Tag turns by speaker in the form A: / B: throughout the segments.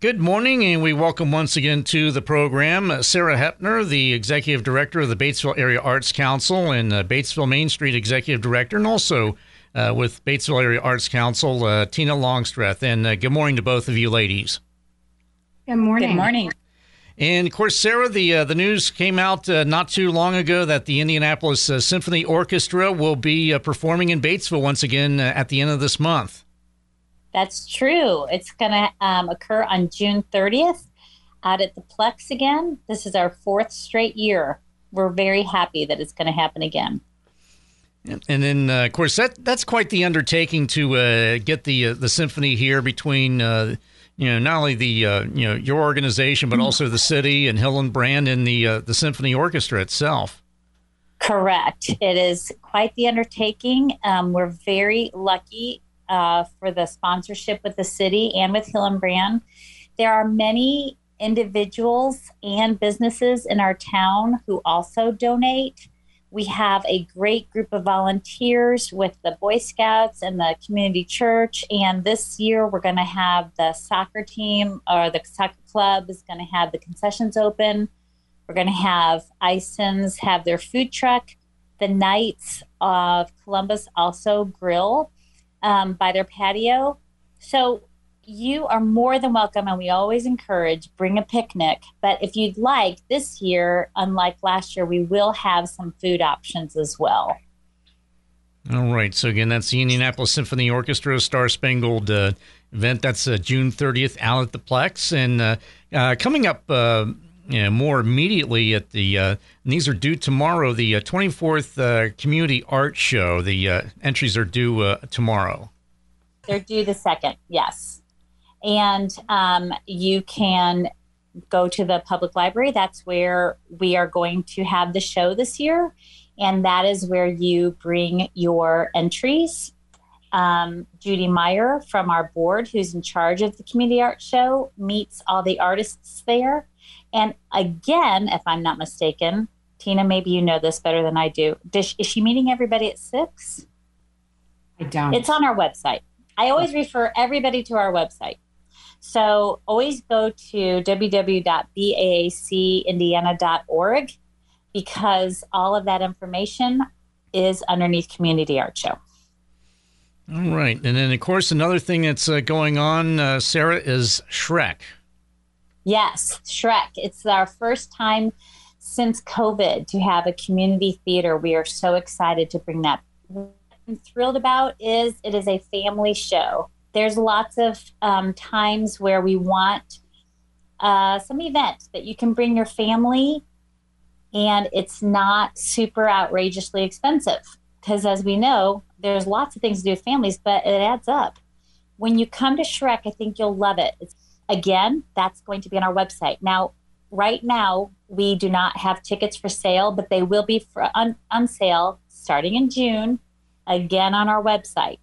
A: Good morning, and we welcome once again to the program uh, Sarah Hepner, the Executive Director of the Batesville Area Arts Council and uh, Batesville Main Street Executive Director, and also uh, with Batesville Area Arts Council, uh, Tina Longstreth. And uh, good morning to both of you ladies.
B: Good morning.
C: Good morning.
A: And of course, Sarah, the uh, the news came out uh, not too long ago that the Indianapolis uh, Symphony Orchestra will be performing in Batesville once again at the end of this month.
C: That's true. It's going to um, occur on June 30th out at the Plex again. This is our fourth straight year. We're very happy that it's going to happen again.
A: And then, uh, of course, that that's quite the undertaking to uh, get the uh, the symphony here between uh, you know not only the uh, you know your organization but also the city and Hillenbrand and the uh, the symphony orchestra itself.
C: Correct. It is quite the undertaking. Um, we're very lucky uh, for the sponsorship with the city and with Hillenbrand. There are many individuals and businesses in our town who also donate. We have a great group of volunteers with the Boy Scouts and the community church. And this year, we're going to have the soccer team or the soccer club is going to have the concessions open. We're going to have Ison's have their food truck. The Knights of Columbus also grill um, by their patio. So you are more than welcome, and we always encourage bring a picnic. But if you'd like, this year, unlike last year, we will have some food options as well.
A: All right. So again, that's the Indianapolis Symphony Orchestra Star Spangled uh, event. That's uh, June 30th out at the Plex, and uh, uh coming up uh, you know, more immediately at the uh, these are due tomorrow the uh, 24th uh, community art show. The uh, entries are due uh, tomorrow.
C: They're due the second yes. And um, you can go to the public library. That's where we are going to have the show this year. And that is where you bring your entries. Um, Judy Meyer from our board, who's in charge of the community art show, meets all the artists there and again, if I'm not mistaken, Tina, maybe you know this better than I do. Does, is she meeting everybody at six?
B: I don't.
C: It's on our website. I always refer everybody to our website. So always go to www.baacindiana.org because all of that information is underneath Community Art Show.
A: All right. And then, of course, another thing that's uh, going on, uh, Sarah, is Shrek.
C: Yes, Shrek. It's our first time since COVID to have a community theater. We are so excited to bring that. What I'm thrilled about is it is a family show. There's lots of um, times where we want uh, some event that you can bring your family and it's not super outrageously expensive because as we know there's lots of things to do with families but it adds up when you come to shrek i think you'll love it it's Again, that's going to be on our website. Now, right now, we do not have tickets for sale, but they will be for, on, on sale starting in June, again on our website.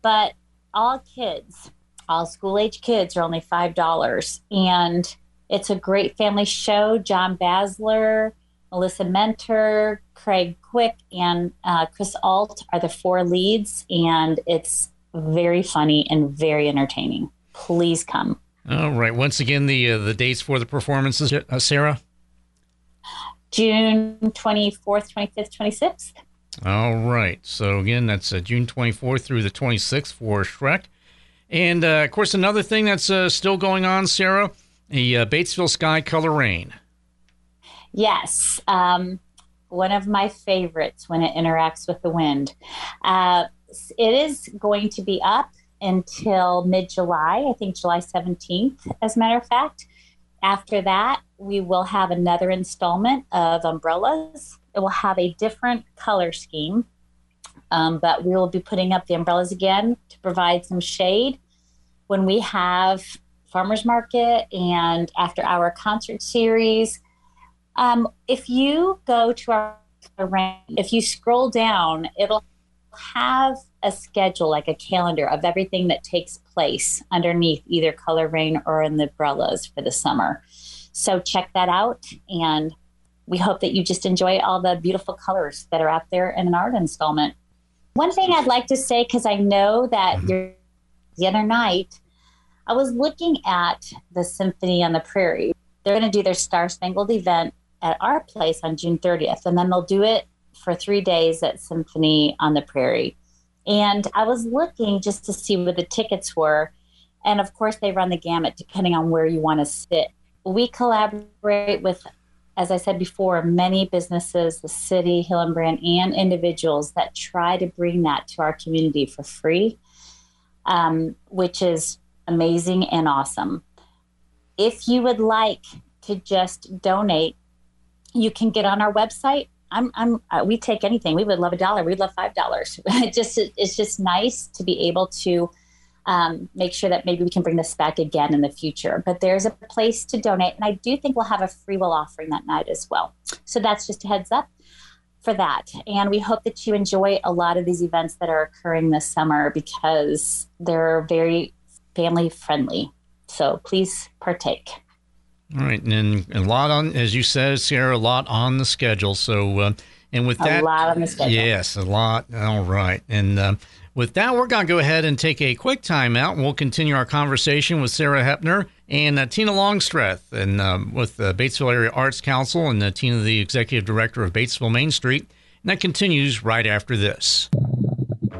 C: But all kids, all school age kids, are only $5. And it's a great family show. John Basler, Melissa Mentor, Craig Quick, and uh, Chris Alt are the four leads. And it's very funny and very entertaining. Please come.
A: All right. Once again, the uh, the dates for the performances, uh, Sarah.
C: June twenty fourth, twenty fifth, twenty sixth.
A: All right. So again, that's uh, June twenty fourth through the twenty sixth for Shrek, and uh, of course another thing that's uh, still going on, Sarah, the uh, Batesville Sky Color Rain.
C: Yes. Um, one of my favorites when it interacts with the wind. it is going to be up until mid July, I think July 17th, as a matter of fact. After that, we will have another installment of umbrellas. It will have a different color scheme, um, but we will be putting up the umbrellas again to provide some shade. When we have farmers market and after our concert series, um, if you go to our if you scroll down, it'll have a schedule, like a calendar of everything that takes place underneath either Color Rain or in the umbrellas for the summer. So check that out. And we hope that you just enjoy all the beautiful colors that are out there in an art installment. One thing I'd like to say, because I know that mm-hmm. the other night I was looking at the Symphony on the Prairie. They're going to do their Star Spangled event at our place on June 30th, and then they'll do it for three days at Symphony on the Prairie. And I was looking just to see what the tickets were. And of course, they run the gamut depending on where you want to sit. We collaborate with, as I said before, many businesses, the city, Hillenbrand, and individuals that try to bring that to our community for free, um, which is amazing and awesome. If you would like to just donate, you can get on our website. I'm, I'm, uh, we take anything. We would love a dollar. We'd love five dollars. it just, it's just nice to be able to um, make sure that maybe we can bring this back again in the future. But there's a place to donate, and I do think we'll have a free will offering that night as well. So that's just a heads up for that. And we hope that you enjoy a lot of these events that are occurring this summer because they're very family friendly. So please partake.
A: All right, and, a lot on, as you said, Sarah, a lot on the schedule. So, uh, and with
C: a
A: that,
C: a lot on the schedule.
A: Yes, a lot. All right, and uh, with that, we're going to go ahead and take a quick timeout, and we'll continue our conversation with Sarah Hepner and uh, Tina Longstreth, and um, with the Batesville Area Arts Council, and uh, Tina, the executive director of Batesville Main Street. And that continues right after this.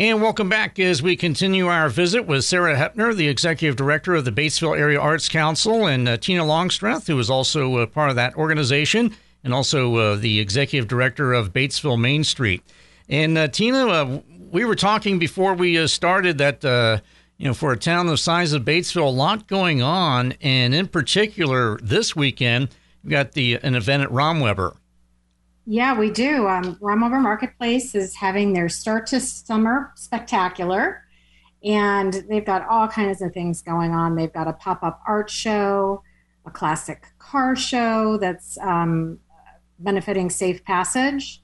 A: And welcome back as we continue our visit with Sarah Hepner, the executive director of the Batesville Area Arts Council, and uh, Tina Longstreth, who is also uh, part of that organization, and also uh, the executive director of Batesville Main Street. And uh, Tina, uh, we were talking before we uh, started that you know for a town the size of Batesville, a lot going on, and in particular this weekend, we got the an event at Romweber.
B: Yeah, we do. Um, Romweber Marketplace is having their Start to Summer Spectacular, and they've got all kinds of things going on. They've got a pop up art show, a classic car show that's um, benefiting Safe Passage.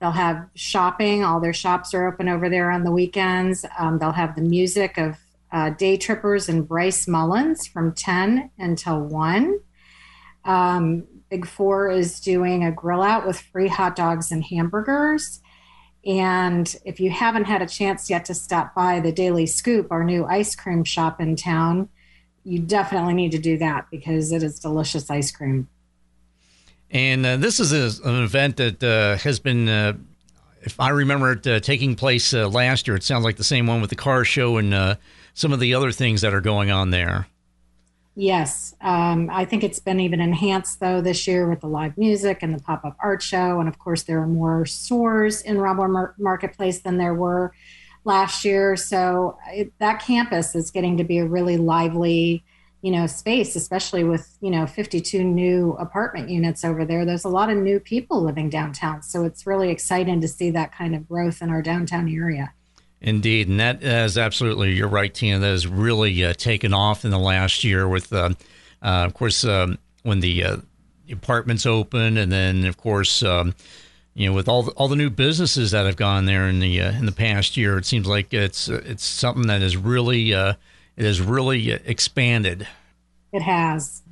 B: They'll have shopping. All their shops are open over there on the weekends. Um, they'll have the music of uh, Day Trippers and Bryce Mullins from 10 until 1. Um, Big Four is doing a grill out with free hot dogs and hamburgers. And if you haven't had a chance yet to stop by the Daily Scoop, our new ice cream shop in town, you definitely need to do that because it is delicious ice cream.
A: And uh, this is a, an event that uh, has been, uh, if I remember it uh, taking place uh, last year, it sounds like the same one with the car show and uh, some of the other things that are going on there.
B: Yes, um, I think it's been even enhanced though this year with the live music and the pop up art show, and of course there are more stores in Romweber Marketplace than there were last year. So it, that campus is getting to be a really lively, you know, space, especially with you know 52 new apartment units over there. There's a lot of new people living downtown, so it's really exciting to see that kind of growth in our downtown area.
A: Indeed, and that is absolutely you're right, Tina. That has really uh, taken off in the last year. With, uh, uh, of course, um, when the, uh, apartments open, and then of course, um, you know, with all the, all the new businesses that have gone there in the uh, in the past year, it seems like it's it's something that has really uh, it has really expanded.
B: It has.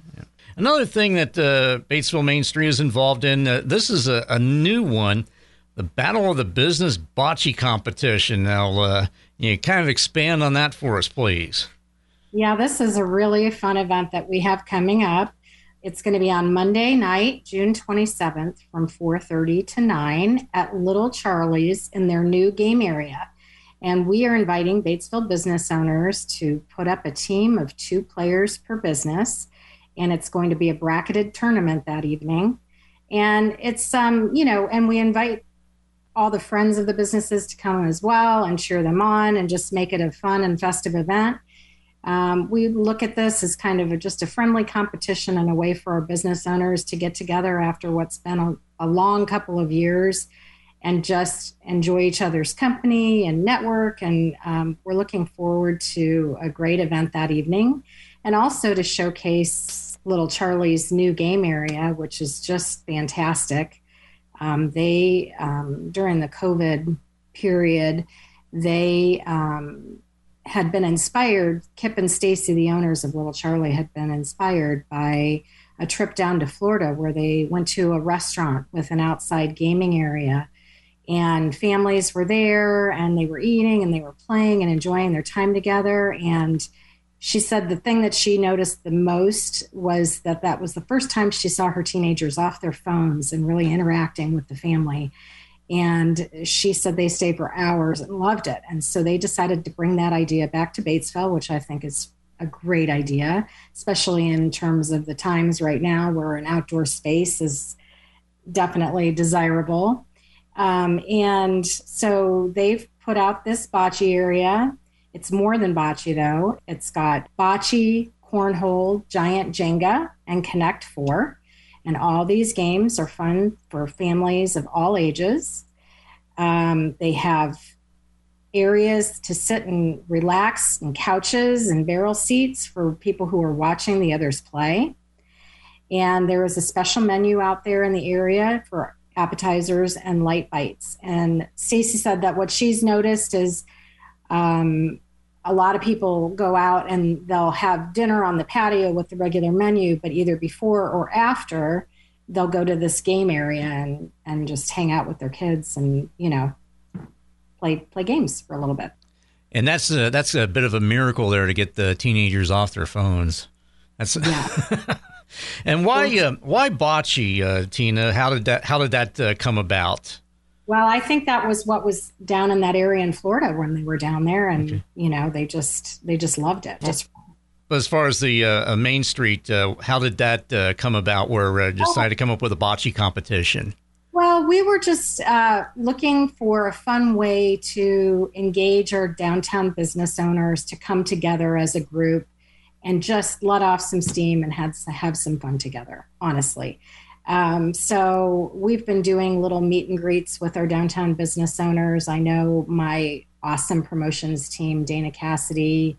A: Another thing that Batesville Main Street is involved in. this is a, a new one the Battle of the Business Bocce Competition. Now, uh, you kind of expand on that for us, please.
B: Yeah, this is a really fun event that we have coming up. It's going to be on Monday night, June 27th from 4:30 to 9 at Little Charlie's in their new game area. And we are inviting Batesville business owners to put up a team of 2 players per business and it's going to be a bracketed tournament that evening. And it's um, you know, and we invite all the friends of the businesses to come as well and cheer them on and just make it a fun and festive event. Um, we look at this as kind of a, just a friendly competition and a way for our business owners to get together after what's been a, a long couple of years and just enjoy each other's company and network. And um, we're looking forward to a great event that evening. and also to showcase Little Charlie's new game area, which is just fantastic. Um, they, um, during the COVID period, they um, had been inspired, Kip and Stacy, the owners of Little Charlie, had been inspired by a trip down to Florida where they went to a restaurant with an outside gaming area. And families were there and they were eating and they were playing and enjoying their time together. And she said the thing that she noticed the most was that that was the first time she saw her teenagers off their phones and really interacting with the family. And she said they stayed for hours and loved it. And so they decided to bring that idea back to Batesville, which I think is a great idea, especially in terms of the times right now where an outdoor space is definitely desirable. Um, and so they've put out this bocce area it's more than bocce, though. It's got bocce, cornhole, giant Jenga, and Connect Four. And all these games are fun for families of all ages. Um, they have areas to sit and relax, and couches and barrel seats for people who are watching the others play. And there is a special menu out there in the area for appetizers and light bites. And Stacy said that what she's noticed is um, a lot of people go out and they'll have dinner on the patio with the regular menu, but either before or after, they'll go to this game area and, and just hang out with their kids and, you know, play play games for a little bit.
A: And that's a, that's a bit of a miracle there to get the teenagers off their phones. That's yeah. and why uh, why bocce, uh, Tina? How did that how did that uh, come about?
B: Well, I think that was what was down in that area in Florida when they were down there, and okay. you know they just they just loved it. Just
A: as far as the uh, uh, Main Street, uh, how did that uh, come about? Where uh, decided oh. to come up with a bocce competition?
B: Well, we were just uh, looking for a fun way to engage our downtown business owners to come together as a group and just let off some steam and have have some fun together. Honestly, um, so we've been doing little meet and greets with our downtown business owners. I know my awesome promotions team, Dana Cassidy,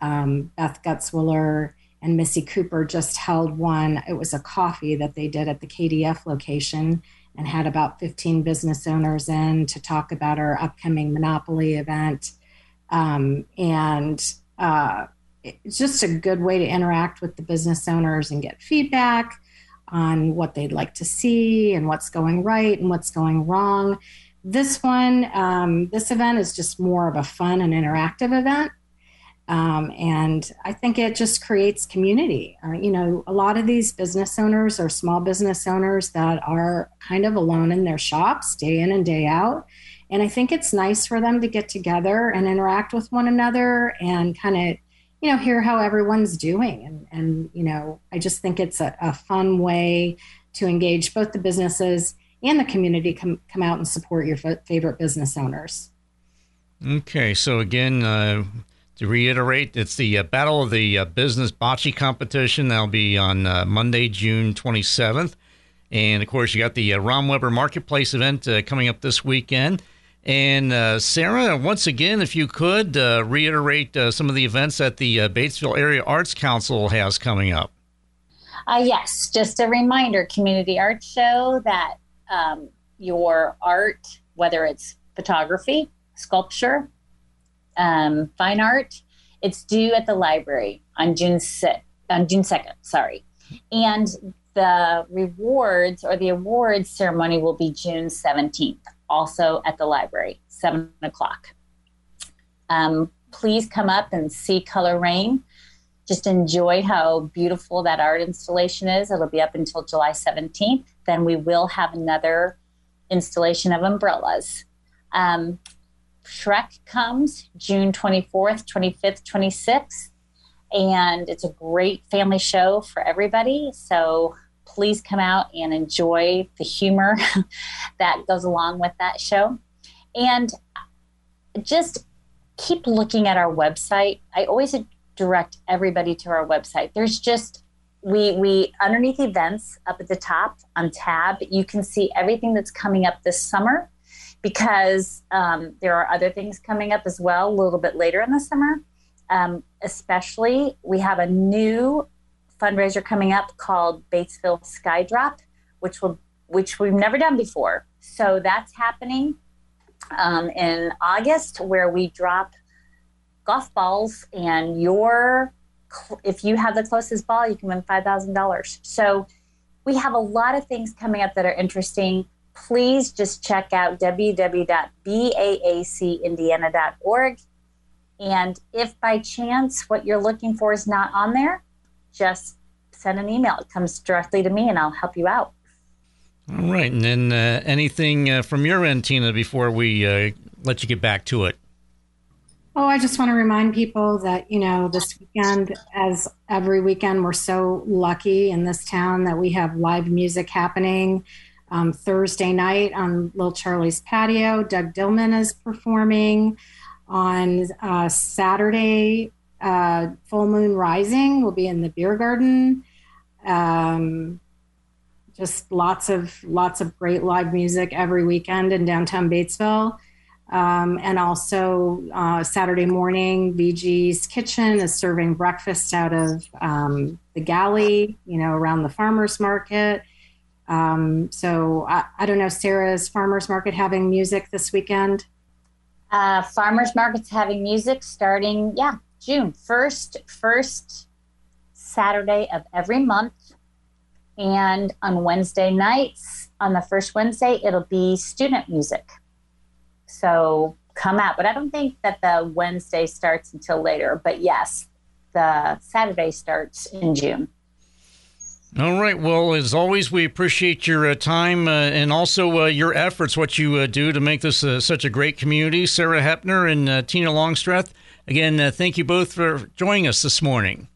B: um, Beth Gutzwiller, and Missy Cooper just held one. It was a coffee that they did at the KDF location and had about 15 business owners in to talk about our upcoming Monopoly event. Um, and uh, it's just a good way to interact with the business owners and get feedback on what they'd like to see and what's going right and what's going wrong. This one, um, this event is just more of a fun and interactive event. Um, and I think it just creates community. Uh, you know, a lot of these business owners are small business owners that are kind of alone in their shops day in and day out. And I think it's nice for them to get together and interact with one another and kind of you know, hear how everyone's doing. And, and you know, I just think it's a, a fun way to engage both the businesses and the community come, come out and support your f- favorite business owners.
A: Okay. So, again, uh, to reiterate, it's the uh, Battle of the uh, Business Bocce competition. That'll be on uh, Monday, June 27th. And of course, you got the uh, Romweber Marketplace event uh, coming up this weekend. And uh, Sarah, once again, if you could uh, reiterate uh, some of the events that the uh, Batesville Area Arts Council has coming up.
C: Uh, yes, just a reminder community art show that um, your art, whether it's photography, sculpture, um, fine art, it's due at the library on June 6th, on June 2nd, sorry. And the rewards or the awards ceremony will be June 17th also at the library, seven o'clock. Um, please come up and see Color Rain. Just enjoy how beautiful that art installation is. It'll be up until July 17th. Then we will have another installation of umbrellas. Um, Shrek comes June 24th, 25th, 26th, and it's a great family show for everybody. So please come out and enjoy the humor that goes along with that show. And just keep looking at our website. I always direct everybody to our website. There's just we we underneath events up at the top on tab, you can see everything that's coming up this summer because um, there are other things coming up as well a little bit later in the summer. um, especially we have a new fundraiser coming up called Batesville Skydrop, which will which we've never done before. So that's happening um, in August, where we drop golf balls, and your if you have the closest ball, you can win five thousand dollars. So we have a lot of things coming up that are interesting. Please just check out www.baacindiana.org. And if by chance what you're looking for is not on there, just send an email. It comes directly to me and I'll help you out.
A: All right. And then uh, anything uh, from your end, Tina, before we uh, let you get back to it?
B: Oh, I just want to remind people that, you know, this weekend, as every weekend, we're so lucky in this town that we have live music happening. Um, Thursday night on Little Charlie's patio, Doug Dillman is performing. On uh, Saturday, uh, Full Moon Rising will be in the beer garden. Um, just lots of lots of great live music every weekend in downtown Batesville. Um, and also uh, Saturday morning, VG's Kitchen is serving breakfast out of um, the galley, you know, around the farmers market. Um, so I, I, don't know, Sarah's farmers market having music this weekend?
C: Uh, farmers market's having music starting, yeah, June first, first Saturday of every month. And on Wednesday nights, on the first Wednesday, it'll be student music. So come out. But I don't think that the Wednesday starts until later. But yes, the Saturday starts in June.
A: All right. Well, as always, we appreciate your uh, time uh, and also uh, your efforts, what you uh, do to make this uh, such a great community. Sarah Hepner and uh, Tina Longstreth. Again, uh, thank you both for joining us this morning.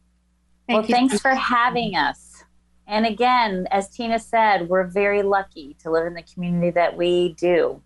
C: Thank well, you. thanks for having us. And again, as Tina said, we're very lucky to live in the community that we do.